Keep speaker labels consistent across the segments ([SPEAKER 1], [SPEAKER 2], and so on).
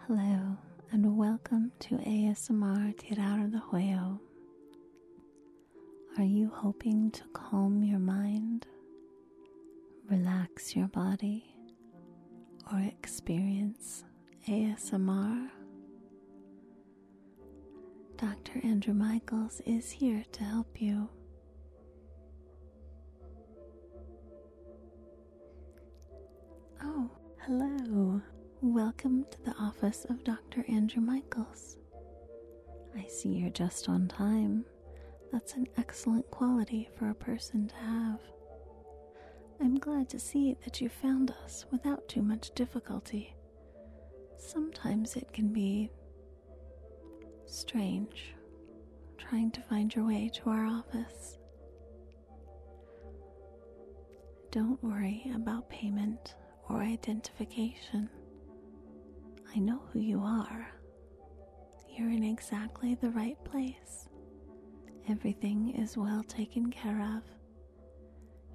[SPEAKER 1] Hello, and welcome to ASMR Tirar de Juego. Are you hoping to calm your mind, relax your body, or experience ASMR? Dr. Andrew Michaels is here to help you. Oh, hello. Welcome to the office of Dr. Andrew Michaels. I see you're just on time. That's an excellent quality for a person to have. I'm glad to see that you found us without too much difficulty. Sometimes it can be strange trying to find your way to our office. Don't worry about payment or identification. I know who you are. You're in exactly the right place. Everything is well taken care of.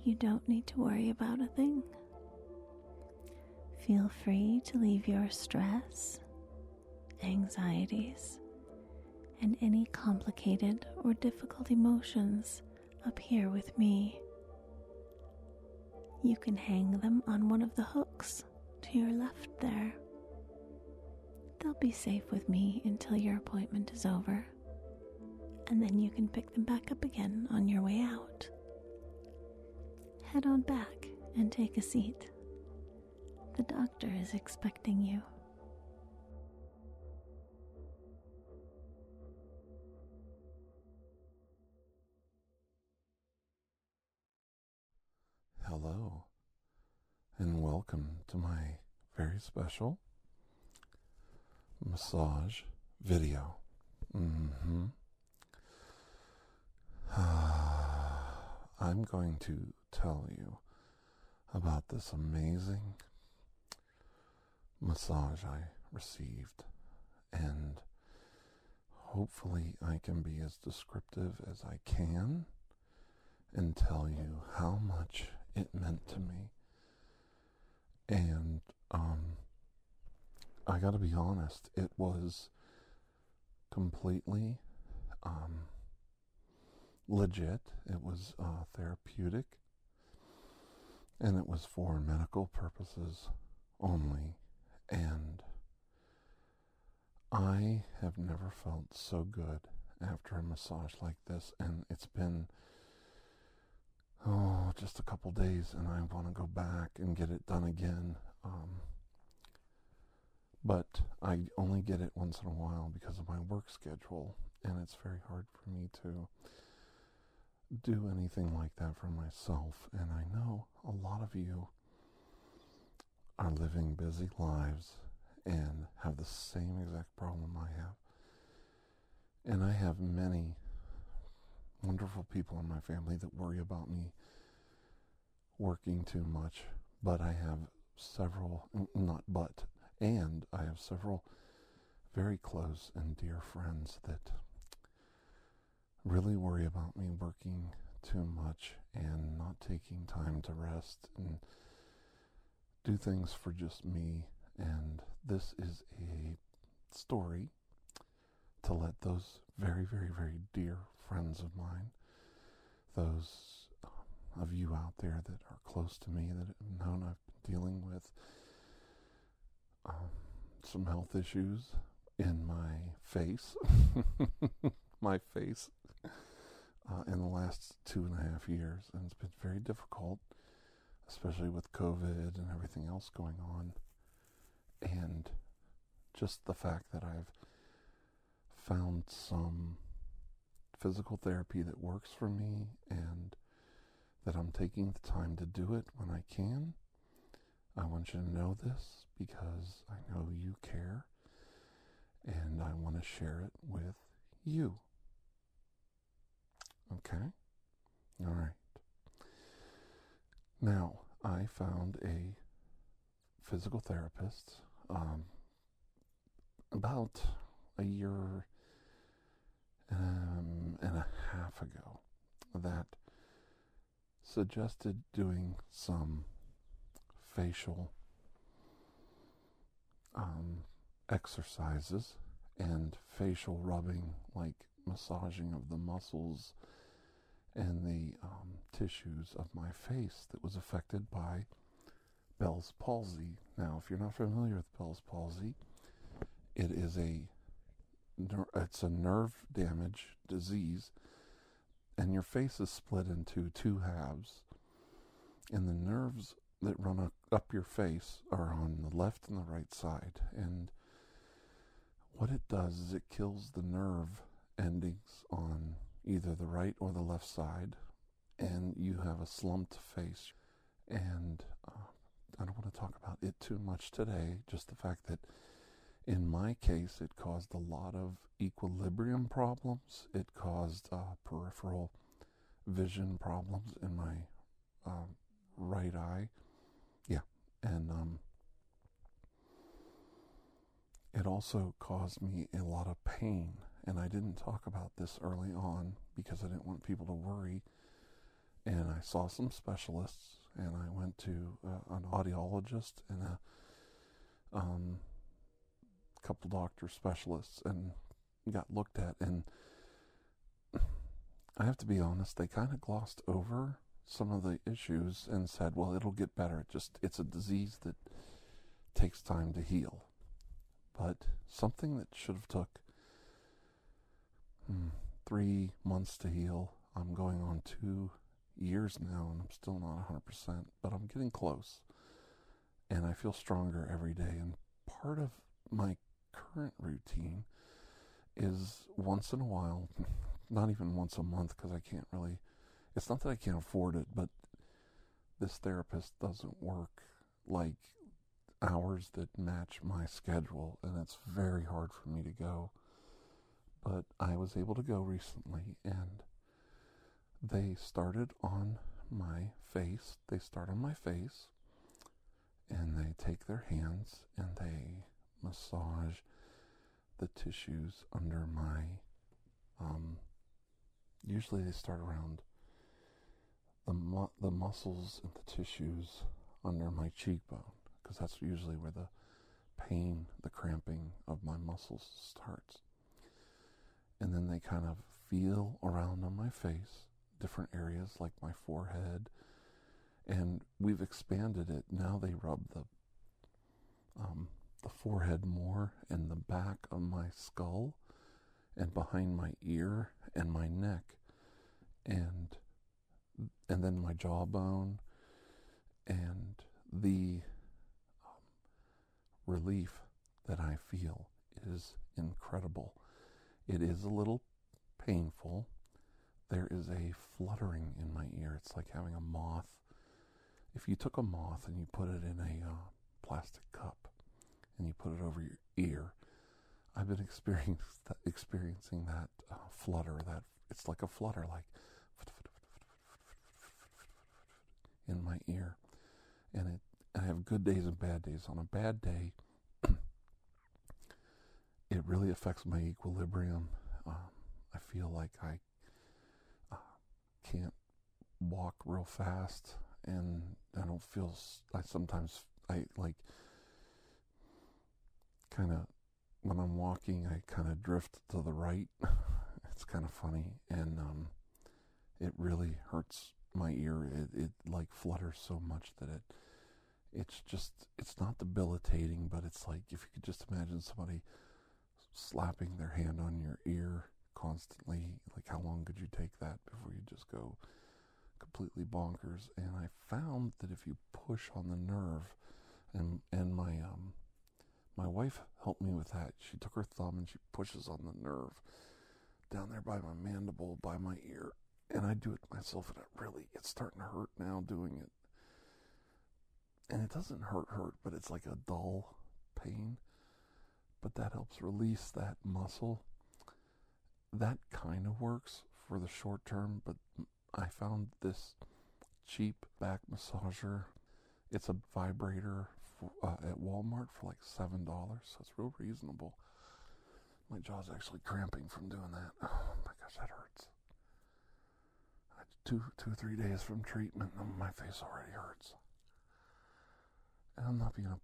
[SPEAKER 1] You don't need to worry about a thing. Feel free to leave your stress, anxieties, and any complicated or difficult emotions up here with me. You can hang them on one of the hooks to your left there. They'll be safe with me until your appointment is over, and then you can pick them back up again on your way out. Head on back and take a seat. The doctor is expecting you.
[SPEAKER 2] Hello, and welcome to my very special massage video. Mm-hmm. I'm going to tell you about this amazing massage I received, and hopefully, I can be as descriptive as I can and tell you how much it meant to me. And um, I got to be honest, it was completely um, legit. It was uh, therapeutic, and it was for medical purposes only. And I have never felt so good after a massage like this, and it's been oh, just a couple days, and I want to go back and get it done again. Um, but I only get it once in a while because of my work schedule, and it's very hard for me to do anything like that for myself. And I know a lot of you are living busy lives and have the same exact problem I have. And I have many wonderful people in my family that worry about me working too much, but I have several, not but, and I have several very close and dear friends that really worry about me working too much and not taking time to rest and do things for just me. And this is a story to let those very, very, very dear friends of mine, those um, of you out there that are close to me that have known I've been dealing with um, some health issues in my face, my face, uh, in the last two and a half years, and it's been very difficult, especially with COVID and everything else going on, and just the fact that I've found some physical therapy that works for me and that I'm taking the time to do it when I can. I want you to know this because I know you care and I want to share it with you. Okay? All right. Now, I found a physical therapist um, about a year um, and a half ago that suggested doing some facial um, exercises and facial rubbing, like massaging of the muscles and the um, tissues of my face that was affected by Bell's palsy. Now, if you're not familiar with Bell's palsy, it is a it's a nerve damage disease, and your face is split into two halves, and the nerves that run up your face are on the left and the right side, and what it does is it kills the nerve endings on either the right or the left side, and you have a slumped face. And uh, I don't want to talk about it too much today, just the fact that in my case, it caused a lot of equilibrium problems. It caused uh, peripheral vision problems in my uh, right eye. And um, it also caused me a lot of pain. And I didn't talk about this early on because I didn't want people to worry. And I saw some specialists, and I went to uh, an audiologist and a um, couple doctor specialists and got looked at. And I have to be honest, they kind of glossed over some of the issues and said, well, it'll get better. It just, it's a disease that takes time to heal. But something that should have took hmm, three months to heal, I'm going on two years now and I'm still not 100%, but I'm getting close. And I feel stronger every day. And part of my current routine is once in a while, not even once a month because I can't really, it's not that I can't afford it, but this therapist doesn't work like hours that match my schedule, and it's very hard for me to go. But I was able to go recently, and they started on my face. They start on my face, and they take their hands and they massage the tissues under my. Um, usually, they start around the mu- the muscles and the tissues under my cheekbone because that's usually where the pain, the cramping of my muscles starts. And then they kind of feel around on my face, different areas like my forehead, and we've expanded it. Now they rub the um, the forehead more and the back of my skull and behind my ear and my neck and and then my jawbone and the relief that I feel is incredible. It is a little painful. There is a fluttering in my ear. It's like having a moth. If you took a moth and you put it in a uh, plastic cup and you put it over your ear, I've been experiencing that, experiencing that uh, flutter. That it's like a flutter, like in my ear, and it I have good days and bad days. On a bad day, it really affects my equilibrium. Um, I feel like I uh, can't walk real fast, and I don't feel. I sometimes I like kind of when I'm walking, I kind of drift to the right. it's kind of funny, and um, it really hurts my ear. It it like flutters so much that it it's just it's not debilitating but it's like if you could just imagine somebody slapping their hand on your ear constantly like how long could you take that before you just go completely bonkers and i found that if you push on the nerve and and my um my wife helped me with that she took her thumb and she pushes on the nerve down there by my mandible by my ear and i do it myself and it really it's starting to hurt now doing it. And it doesn't hurt hurt but it's like a dull pain. But that helps release that muscle. That kind of works for the short term but i found this cheap back massager. It's a vibrator for, uh, at walmart for like seven dollars so it's real reasonable. My jaw's actually cramping from doing that. Oh my gosh that hurts two two three days from treatment and my face already hurts and I'm not being a,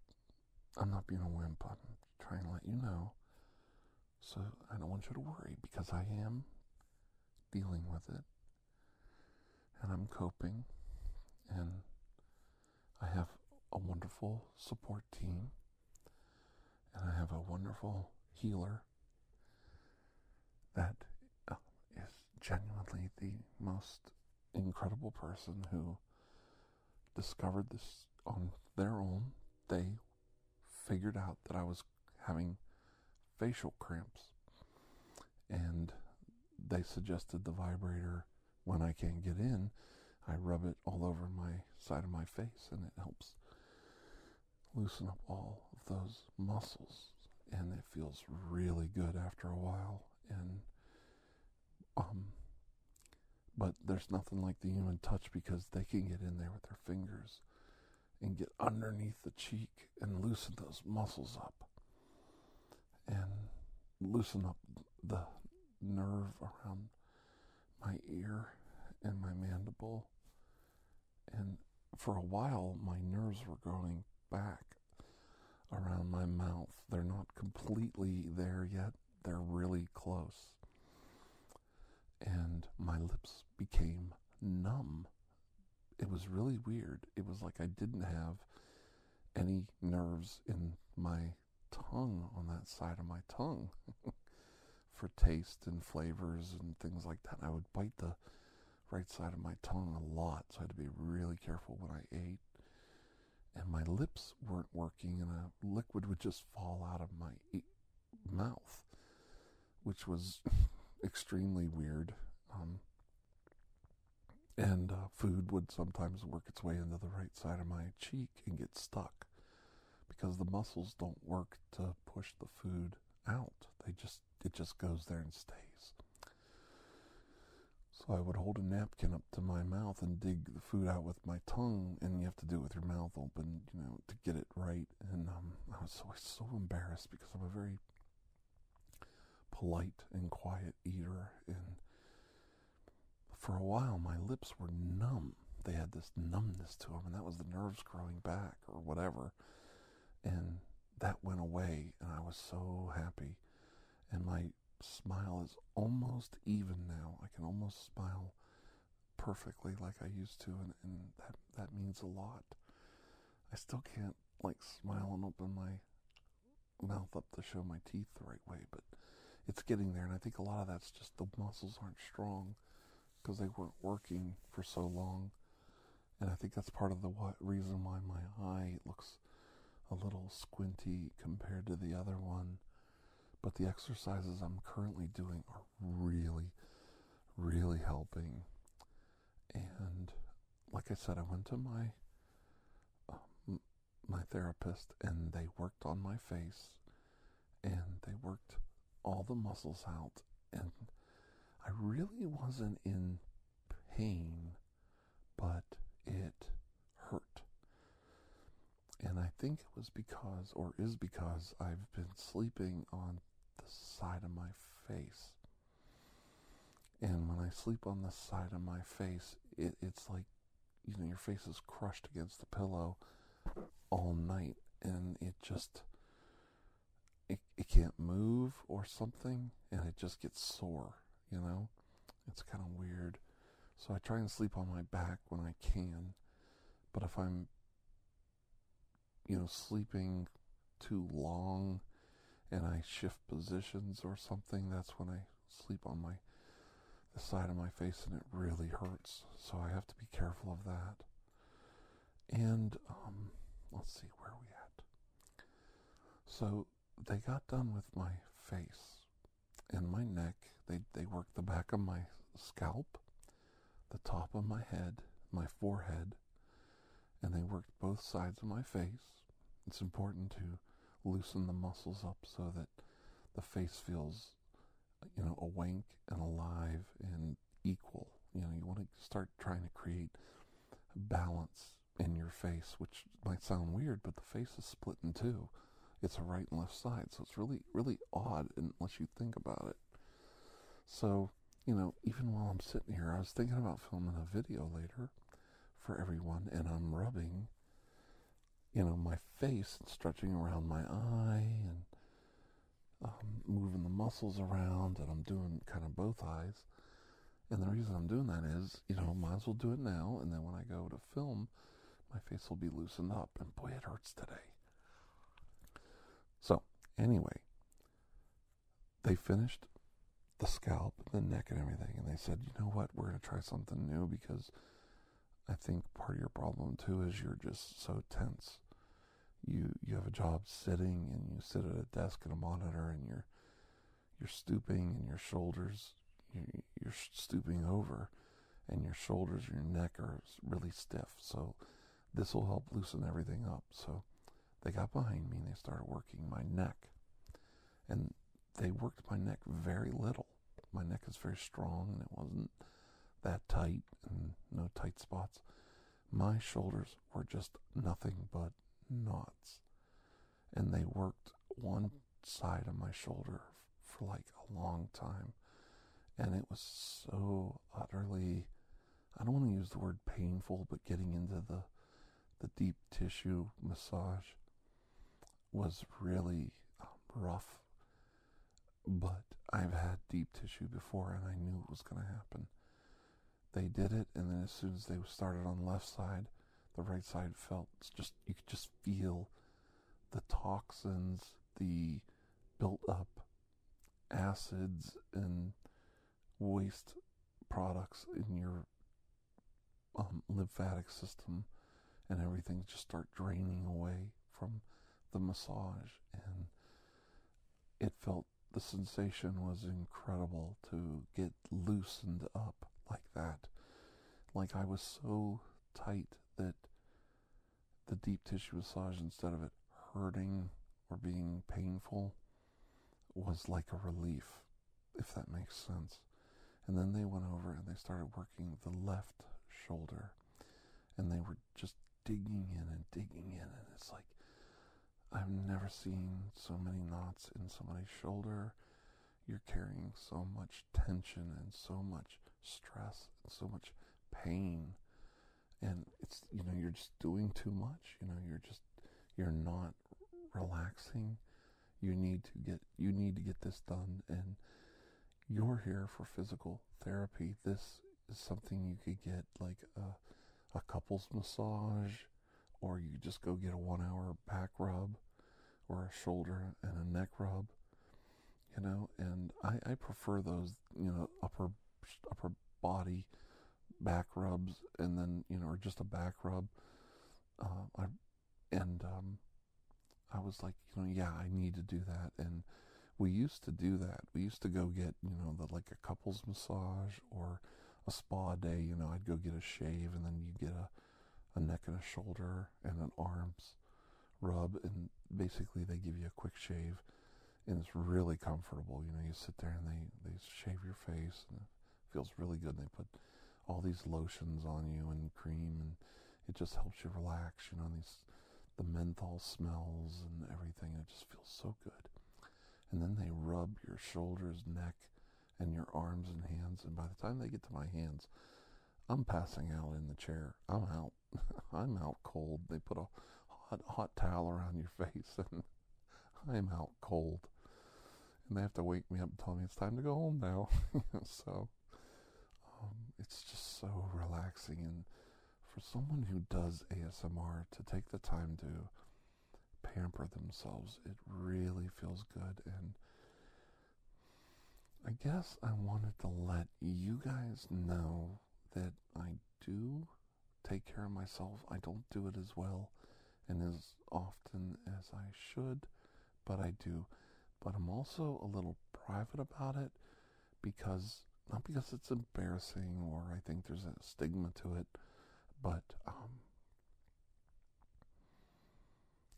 [SPEAKER 2] I'm not being a wimp. I'm trying to let you know. So I don't want you to worry because I am dealing with it and I'm coping and I have a wonderful support team and I have a wonderful healer that uh, genuinely the most incredible person who discovered this on their own. They figured out that I was having facial cramps and they suggested the vibrator when I can't get in. I rub it all over my side of my face and it helps loosen up all of those muscles and it feels really good after a while and um but there's nothing like the human touch because they can get in there with their fingers and get underneath the cheek and loosen those muscles up and loosen up the nerve around my ear and my mandible and for a while my nerves were growing back around my mouth. They're not completely there yet, they're really close. And my lips became numb. It was really weird. It was like I didn't have any nerves in my tongue on that side of my tongue for taste and flavors and things like that. I would bite the right side of my tongue a lot, so I had to be really careful when I ate and my lips weren't working, and a liquid would just fall out of my e- mouth, which was extremely weird. Um, and uh, food would sometimes work its way into the right side of my cheek and get stuck because the muscles don't work to push the food out. They just it just goes there and stays. So I would hold a napkin up to my mouth and dig the food out with my tongue, and you have to do it with your mouth open, you know, to get it right. And um, I was always so embarrassed because I'm a very polite and quiet eater, and for a while my lips were numb. They had this numbness to them, and that was the nerves growing back or whatever. And that went away, and I was so happy. And my smile is almost even now. I can almost smile perfectly like I used to, and, and that that means a lot. I still can't like smile and open my mouth up to show my teeth the right way, but it's getting there, and I think a lot of that's just the muscles aren't strong because they weren't working for so long, and I think that's part of the reason why my eye looks a little squinty compared to the other one but the exercises I'm currently doing are really, really helping. And like I said, I went to my um, my therapist, and they worked on my face, and they worked all the muscles out, and I really wasn't in pain, but it hurt. And I think it was because, or is because, I've been sleeping on the side of my face. And when I sleep on the side of my face, it, it's like, you know, your face is crushed against the pillow all night and it just, it, it can't move or something and it just gets sore, you know? It's kind of weird. So I try and sleep on my back when I can. But if I'm, you know, sleeping too long, and I shift positions or something, that's when I sleep on my the side of my face and it really hurts. So I have to be careful of that. And um, let's see where are we at. So they got done with my face and my neck. They they worked the back of my scalp, the top of my head, my forehead, and they worked both sides of my face. It's important to loosen the muscles up so that the face feels, you know, awake and alive and equal. You know, you want to start trying to create balance in your face, which might sound weird, but the face is split in two. It's a right and left side, so it's really, really odd unless you think about it. So, you know, even while I'm sitting here, I was thinking about filming a video later for everyone, and I'm rubbing you know, my face and stretching around my eye and um, moving the muscles around and I'm doing kind of both eyes. And the reason I'm doing that is, you know, might as well do it now. And then when I go to film, my face will be loosened up. And boy, it hurts today. So, anyway, they finished the scalp, the neck, and everything. And they said, you know what? We're going to try something new because I think part of your problem too is you're just so tense. You you have a job sitting and you sit at a desk and a monitor and you're you're stooping and your shoulders you, you're stooping over and your shoulders and your neck are really stiff. So this will help loosen everything up. So they got behind me and they started working my neck. And they worked my neck very little. My neck is very strong and it wasn't that tight and no tight spots. My shoulders were just nothing but knots. And they worked one side of my shoulder for like a long time. And it was so utterly, I don't want to use the word painful, but getting into the, the deep tissue massage was really um, rough. But I've had deep tissue before and I knew it was going to happen they did it, and then as soon as they started on the left side, the right side felt just you could just feel the toxins, the built up acids and waste products in your um, lymphatic system and everything just start draining away from the massage and it felt the sensation was incredible to get loosened up like that. Like I was so tight that the deep tissue massage, instead of it hurting or being painful, was like a relief, if that makes sense. And then they went over and they started working the left shoulder. And they were just digging in and digging in. And it's like, I've never seen so many knots in somebody's shoulder. You're carrying so much tension and so much stress and so much pain. And it's you know you're just doing too much. You know you're just you're not relaxing. You need to get you need to get this done. And you're here for physical therapy. This is something you could get like a, a couples massage or you just go get a one hour back rub or a shoulder and a neck rub you know and I, I prefer those you know upper upper body back rubs and then you know or just a back rub. Uh, I, and um, I was like you know yeah I need to do that. And we used to do that. We used to go get you know the like a couples massage or a spa day. You know I'd go get a shave and then you get a a neck and a shoulder and an arms rub and basically they give you a quick shave and it's really comfortable you know you sit there and they they shave your face and it feels really good. And they put all these lotions on you and cream, and it just helps you relax. You know, these the menthol smells and everything. It just feels so good. And then they rub your shoulders, neck, and your arms and hands. And by the time they get to my hands, I'm passing out in the chair. I'm out. I'm out cold. They put a hot hot towel around your face, and I'm out cold. And they have to wake me up and tell me it's time to go home now. so um, it's just so relaxing. And for someone who does ASMR to take the time to pamper themselves, it really feels good. And I guess I wanted to let you guys know that I do take care of myself. I don't do it as well and as often as I should, but I do. But I'm also a little private about it because not because it's embarrassing or I think there's a stigma to it, but um,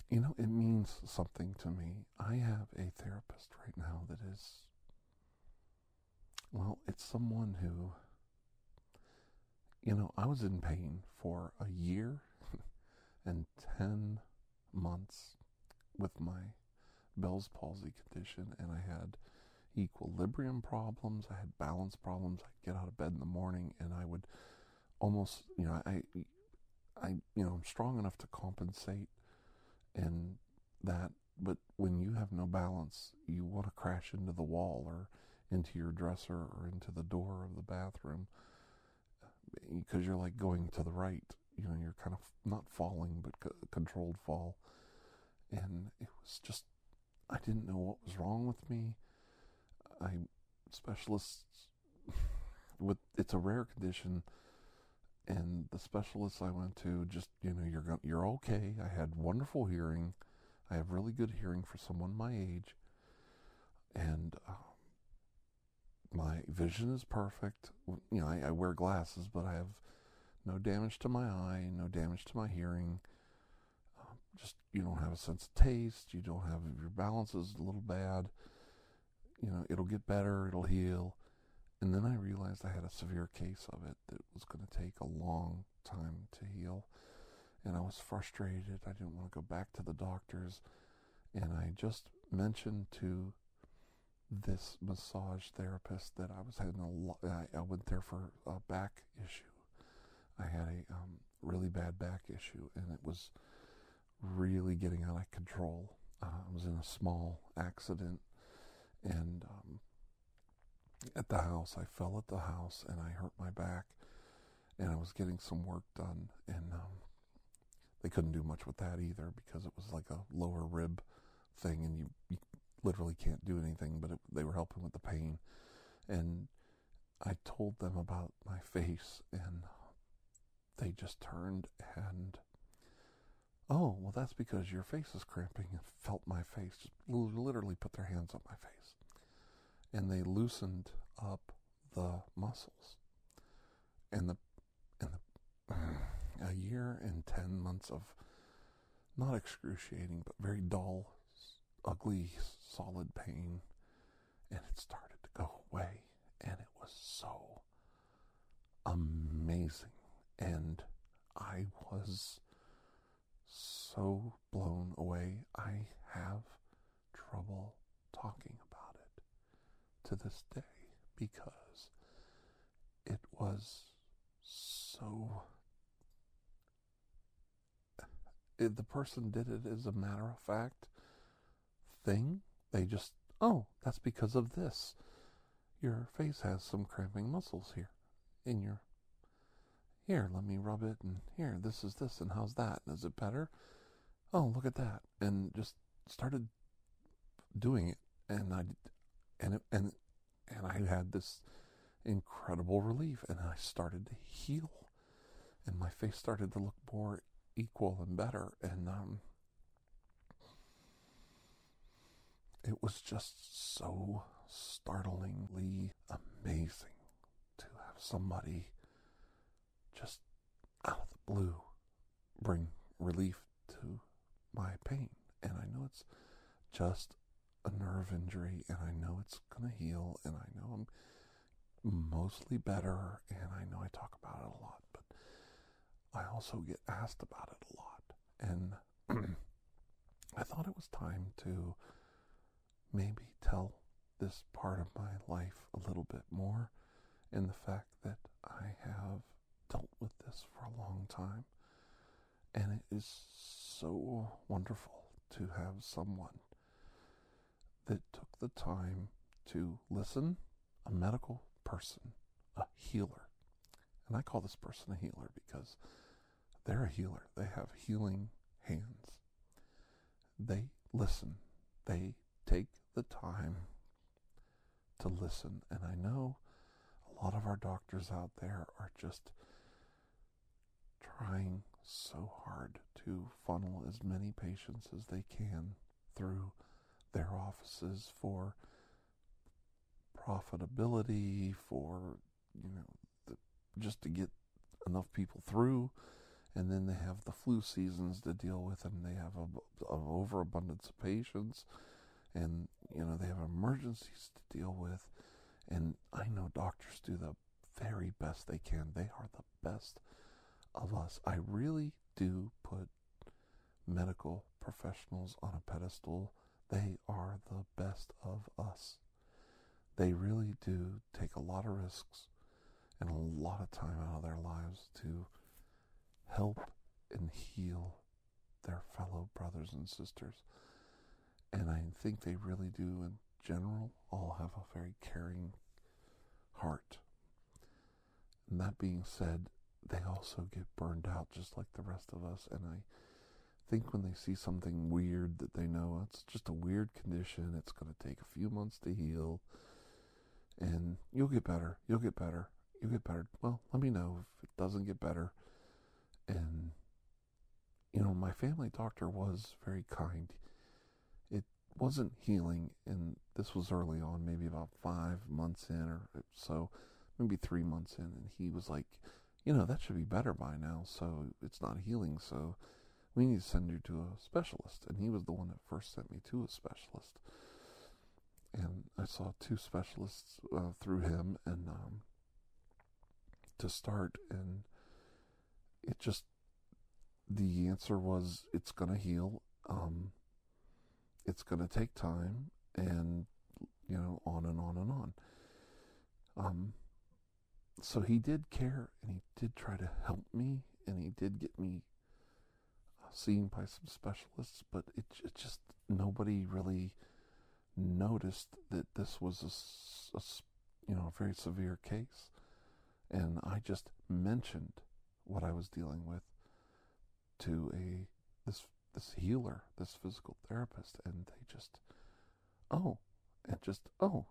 [SPEAKER 2] you know, it means something to me. I have a therapist right now that is, well, it's someone who, you know, I was in pain for a year and 10 months with my Bell's palsy condition, and I had equilibrium problems. I had balance problems. I'd get out of bed in the morning and I would almost, you know, I, I, you know, I'm strong enough to compensate in that but when you have no balance, you want to crash into the wall or into your dresser or into the door of the bathroom because you're like going to the right. You know, you're kind of not falling, but c- controlled fall. And it was just, I didn't know what was wrong with me. I specialists with it's a rare condition, and the specialists I went to just you know you're you're okay. I had wonderful hearing. I have really good hearing for someone my age, and um, my vision is perfect. You know, I, I wear glasses, but I have no damage to my eye, no damage to my hearing. Um, just you don't have a sense of taste. You don't have your balance is a little bad. You know, it'll get better. It'll heal. And then I realized I had a severe case of it that was going to take a long time to heal. And I was frustrated. I didn't want to go back to the doctors. And I just mentioned to this massage therapist that I was having a lot. I, I went there for a back issue. I had a um, really bad back issue, and it was really getting out of control. Uh, I was in a small accident, and um, at the house, I fell at the house, and I hurt my back, and I was getting some work done, and um, they couldn't do much with that either because it was like a lower rib thing, and you, you literally can't do anything, but it, they were helping with the pain. And I told them about my face, and they just turned and, oh, well, that's because your face is cramping, and felt my face, just literally put their hands on my face. And they loosened up the muscles. And the, and the, a year and 10 months of not excruciating, but very dull ugly, solid pain, and it started to go away, and it was so amazing. And I was so blown away. I have trouble talking about it to this day because it was so. It, the person did it as a matter of fact thing. They just, oh, that's because of this. Your face has some cramping muscles here in your. Here, let me rub it, and here, this is this, and how's that? And is it better? Oh, look at that, and just started doing it, and I, and it, and and I had this incredible relief, and I started to heal, and my face started to look more equal and better, and um, it was just so startlingly amazing to have somebody just out of the blue bring relief to my pain. And I know it's just a nerve injury, and I know it's going to heal, and I know I'm mostly better, and I know I talk about it a lot, but I also get asked about it a lot. And I thought it was time to maybe tell this part of my life a little bit more in the fact that I have dealt with this for a long time. And it is so wonderful to have someone that took the time to listen, a medical person, a healer. And I call this person a healer because they're a healer. They have healing hands. They listen. They take the time to listen. And I know a lot of our doctors out there are just trying so hard to funnel as many patients as they can through their offices for profitability, for, you know, the, just to get enough people through. And then they have the flu seasons to deal with, and they have a, a overabundance of patients and you know they have emergencies to deal with. And i know doctors do the very best they can. They are the best of us. I really do put medical professionals on a pedestal. They are the best of us. They really do take a lot of risks and a lot of time out of their lives to help and heal their fellow brothers and sisters And I think they really do, in general, all have a very caring heart. And that being said, they also get burned out just like the rest of us. And I think when they see something weird that they know oh, it's just a weird condition, it's going to take a few months to heal, and you'll get better. You'll get better. You'll get better. Well, let me know if it doesn't get better. And, you know, my family doctor was very kind. Wasn't healing, and this was early on, maybe about five months in or so, maybe three months in, and he was like, you know, that should be better by now, so it's not healing, so we need to send you to a specialist. And he was the one that first sent me to a specialist. And I saw two specialists uh, through him, and um, to start, and it just the answer was it's to heal. Um, it's going to take time, and you know, on and on and on. Um, so he did care, and he did try to help me, and he did get me seen by some specialists, but it, it just nobody really noticed that this was a, a, you know a very severe case, and I just mentioned what I was dealing with to a this this healer, this physical therapist, and they just oh, and just oh,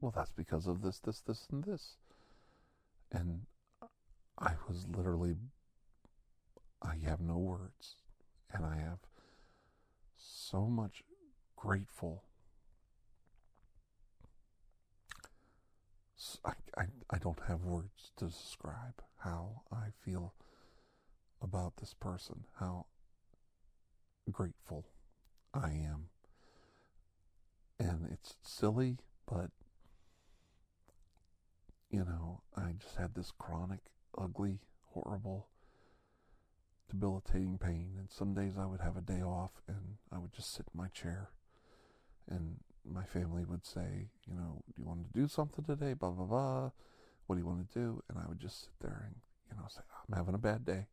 [SPEAKER 2] well that's because of this, this, this, and this, and I was literally I have no words and I have so much grateful. I, I, I don't have words to describe how I feel about this person, how grateful I am. And it's silly, but you know, I just had this chronic, ugly, horrible debilitating pain. And some days I would have a day off and I would just sit in my chair. And my family would say, you know, do you want to do something today? Blah, blah, blah. What do you want to do? And I would just sit there and, you know, say, I'm having a bad day.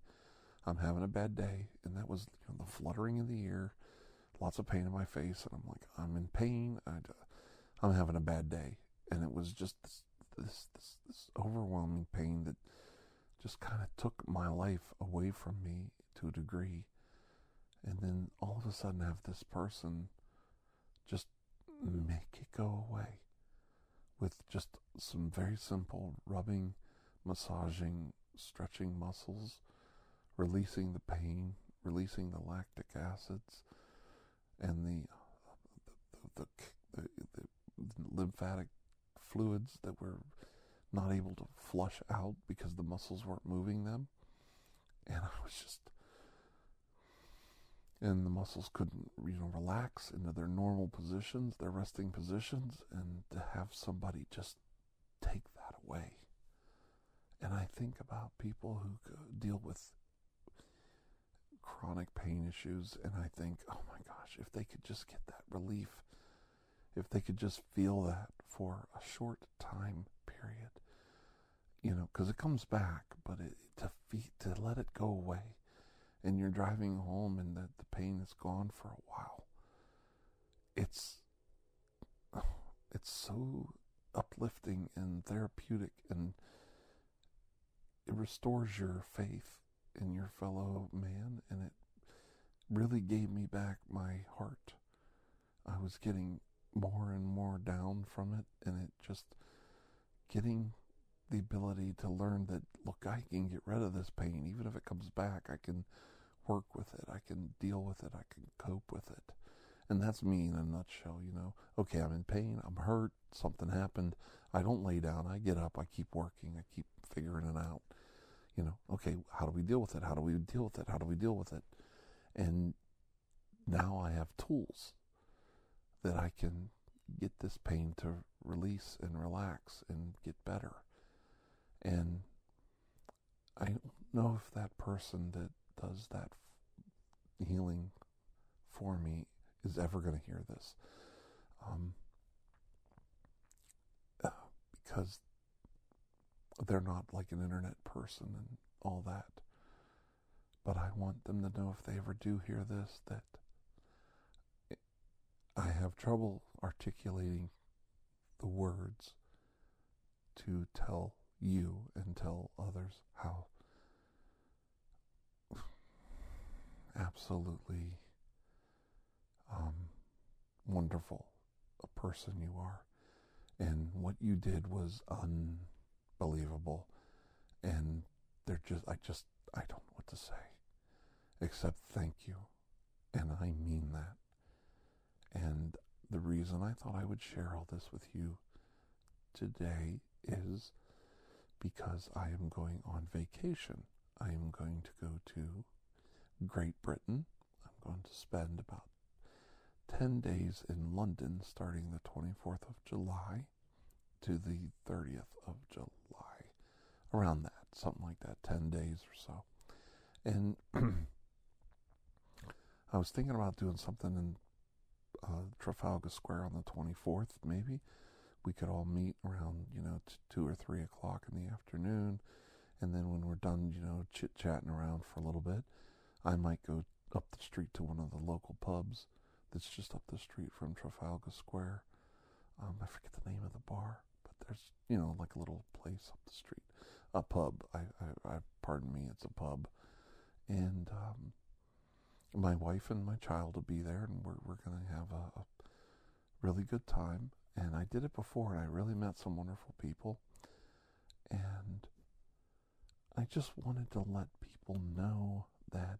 [SPEAKER 2] I'm having a bad day. And that was you know, the fluttering in the ear, lots of pain in my face. And I'm like, I'm in pain. I, I'm having a bad day. And it was just this, this, this, this overwhelming pain that just kind of took my life away from me to a degree. And then all of a sudden I have this person just make it go away with just some very simple rubbing, massaging, stretching muscles, releasing the pain, releasing the lactic acids, and the the, the, the, the lymphatic fluids that were not able to flush out because the muscles weren't moving them. And I was just, and the muscles couldn't, you know, relax into their normal positions, their resting positions, and to have somebody just take that away. And I think about people who deal with chronic pain issues, and I think, oh my gosh, if they could just get that relief, if they could just feel that for a short time period, you know, because it comes back, but it, to to let it go away, and you're driving home and the, the pain is gone for a while. It's it's so uplifting and therapeutic, and it restores your faith in your fellow man, and it really gave me back my heart. I was getting more and more down from it, and it just getting the ability to learn that, look, I can get rid of this pain. Even if it comes back, I can work with it. I can deal with it. I can cope with it. And that's me in a nutshell, you know. Okay, I'm in pain. I'm hurt. Something happened. I don't lay down. I get up. I keep working. I keep figuring it out. You know, okay, how do we deal with it? How do we deal with it? How do we deal with it? And now I have tools that I can get this pain to release and relax and get better. And I don't know if that person that does that healing for me is ever going to hear this. Um, uh, because they're not like an internet person and all that. But I want them to know if they ever do hear this that I have trouble articulating the words to tell you and tell others how absolutely um, wonderful a person you are. And what you did was unbelievable. And they're just, I just, I don't know what to say except thank you. And I mean that. And the reason I thought I would share all this with you today is because I am going on vacation. I am going to go to Great Britain. I'm going to spend about 10 days in London starting the 24th of July to the 30th of July. Around that, something like that, 10 days or so. And I was thinking about doing something in uh, Trafalgar Square on the 24th, maybe. We could all meet around, you know, t- 2 or 3 o'clock in the afternoon. And then when we're done, you know, chit chatting around for a little bit, I might go up the street to one of the local pubs that's just up the street from Trafalgar Square. Um, I forget the name of the bar, there's, you know, like a little place up the street. A pub. I, I, I pardon me, it's a pub. And um, my wife and my child will be there, and we're we're to have a, a really good time. And I did it before, and I really met some wonderful people. And I just wanted to let people know that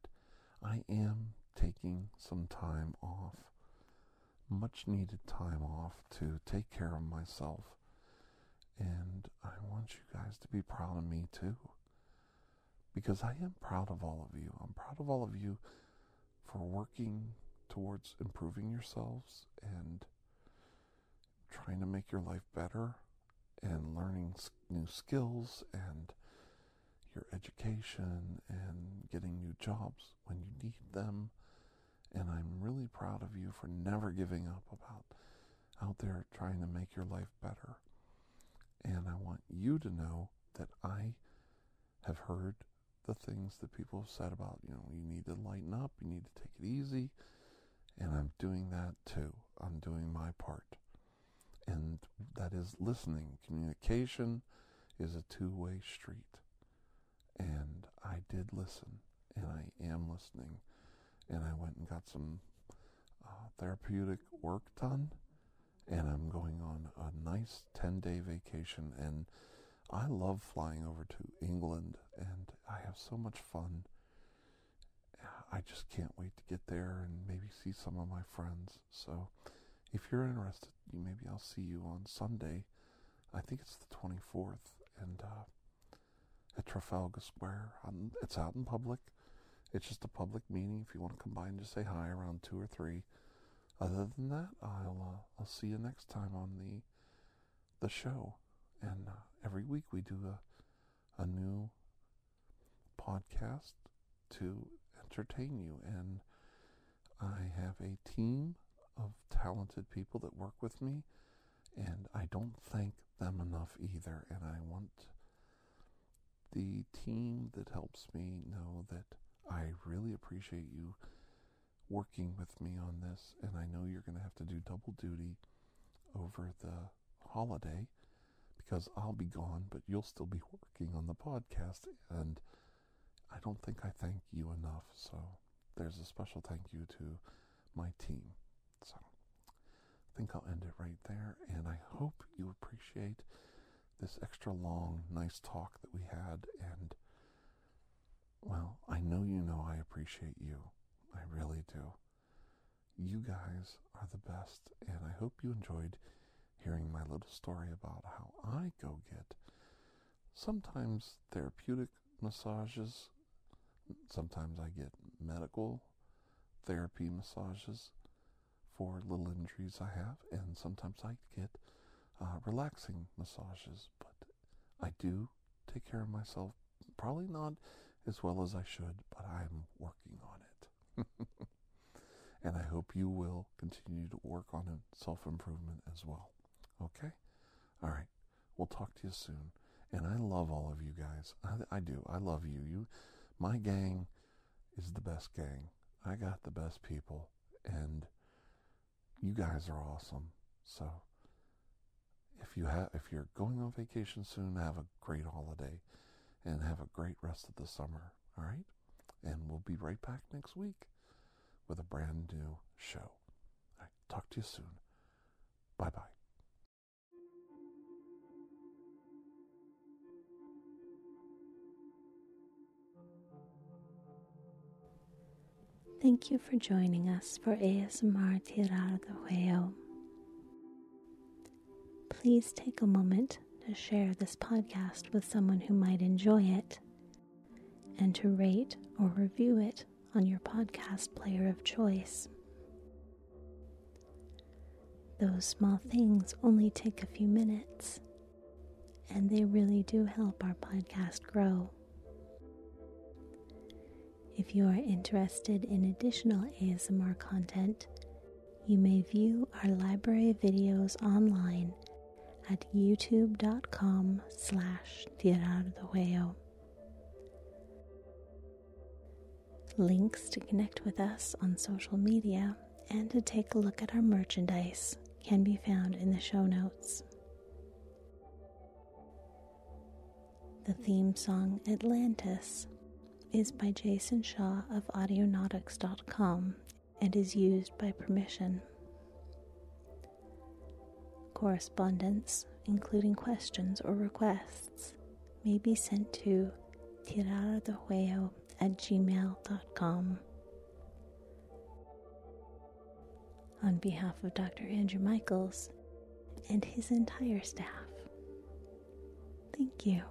[SPEAKER 2] I am taking some time off, much needed time off to take care of myself. And I want you guys to be proud of me too. Because I am proud of all of you. I'm proud of all of you for working towards improving yourselves and trying to make your life better and learning new skills and your education and getting new jobs when you need them. And I'm really proud of you for never giving up about out there trying to make your life better. And I want you to know that I have heard the things that people have said about, you know, you need to lighten up, you need to take it easy. And I'm doing that too. I'm doing my part. And that is listening. Communication is a two way street. And I did listen, and I am listening. And I went and got some uh, therapeutic work done. And I'm going on a nice 10 day vacation. And I love flying over to England, and I have so much fun. I just can't wait to get there and maybe see some of my friends. So, if you're interested, maybe I'll see you on Sunday. I think it's the 24th, and uh, at Trafalgar Square. It's out in public. It's just a public meeting. If you want to come by and just say hi around two or three. Other than that, I'll uh, I'll see you next time on the the show. And uh, every week we do a a new podcast to entertain you. And I have a team of talented people that work with me, and I don't thank them enough either. And I want the team that helps me know that I really appreciate you working with me on this, and I know you're going to have to do double duty over the holiday because I'll be gone, but you'll still be working on the podcast, and I don't think I thank you enough. So there's a special thank you to my team. So I think I'll end it right there, and I hope you appreciate this extra long, nice talk that we had. And, well, I know you know I appreciate you. I really do. You guys are the best, and I hope you enjoyed hearing my little story about how I go get sometimes therapeutic massages, sometimes I get medical therapy massages for little injuries I have, and sometimes I get uh, relaxing massages, but I do take care of myself. Probably not as well as I should, but I'm working on it. and I hope you will continue to work on self improvement as well. Okay? All right. We'll talk to you soon. And I love all of you guys. I, I do. I love you. You, my gang is the best gang. I got the best people, and you guys are awesome. So if you have if you're going on vacation soon, have a great holiday and have a great rest of the summer. All right? And we'll be right back next week with a brand new show. All right, talk to you soon. Bye bye.
[SPEAKER 1] Thank you for joining us for ASMR Tirar de Huevo. Please take a moment to share this podcast with someone who might enjoy it and to rate or review it on your podcast player of choice. Those small things only take a few minutes, and they really do help our podcast grow. If you are interested in additional ASMR content, you may view our library of videos online at youtube.com slash tirar Links to connect with us on social media and to take a look at our merchandise can be found in the show notes. The theme song Atlantis is by Jason Shaw of Audionautix.com and is used by permission. Correspondence, including questions or requests, may be sent to tirardejuego at gmail.com. On behalf of Dr. Andrew Michaels and his entire staff, thank you.